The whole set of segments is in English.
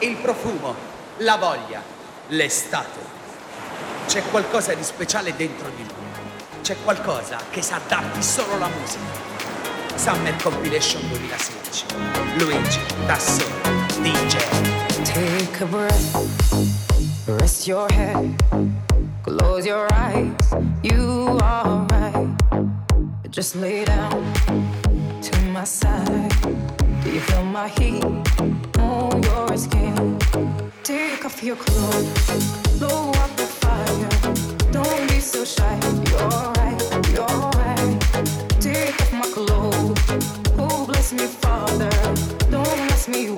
il profumo, la voglia, l'estate. C'è qualcosa di speciale dentro di lui. C'è qualcosa che sa darti solo la musica. Summer Compilation 2016. Luigi Tassoni, DJ. Take a breath, rest your head, close your eyes, you are right. Just lay down to my side. Do you feel my heat? Take off your clothes, blow up the fire. Don't be so shy. You're right, you're right. Take off my clothes. Oh, bless me, Father. Don't bless me.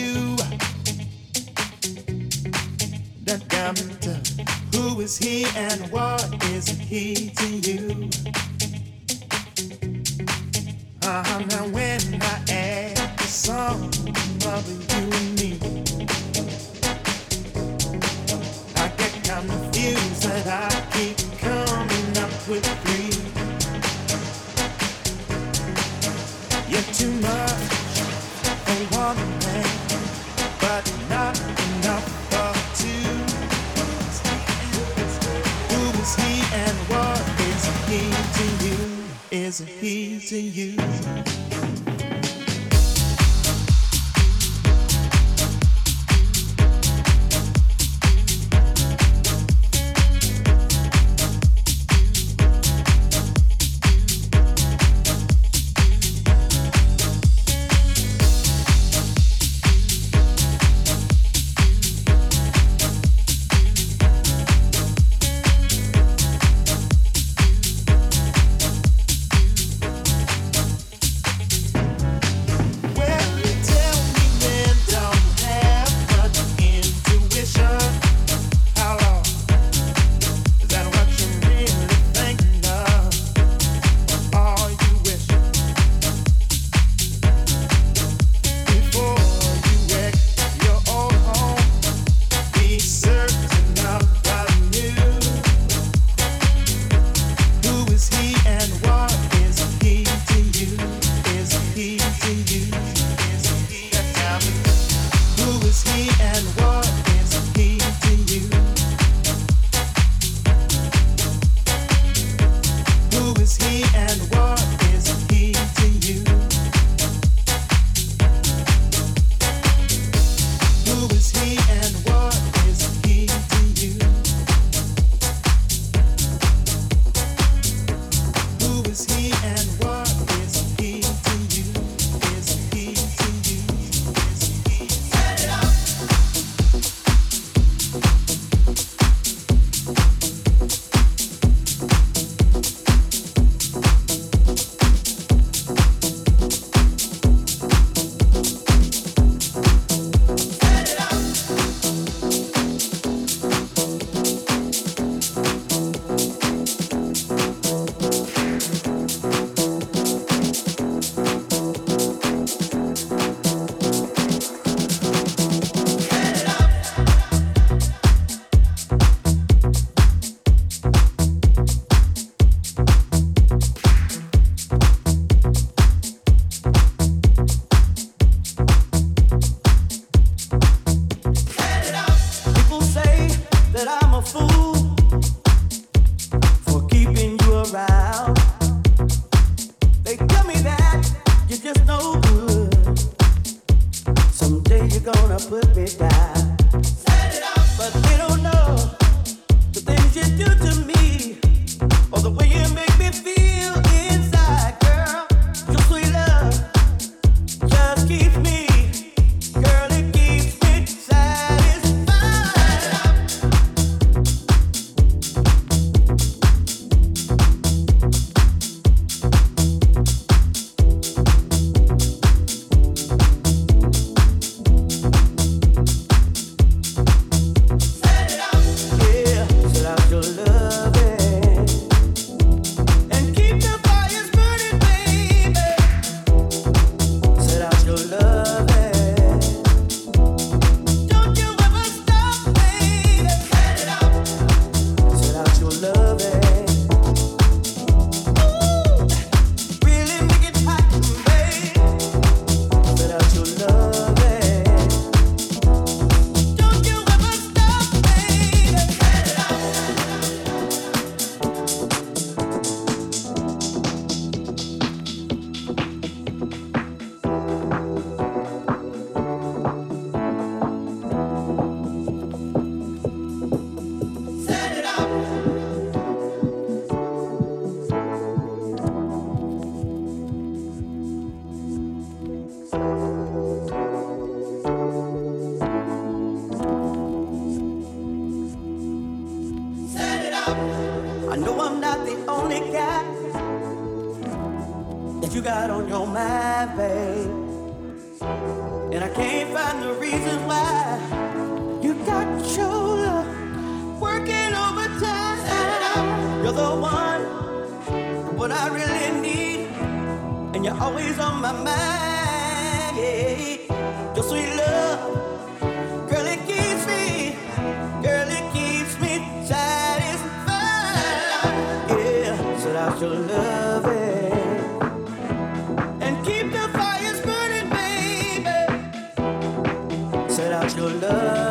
hate without your love.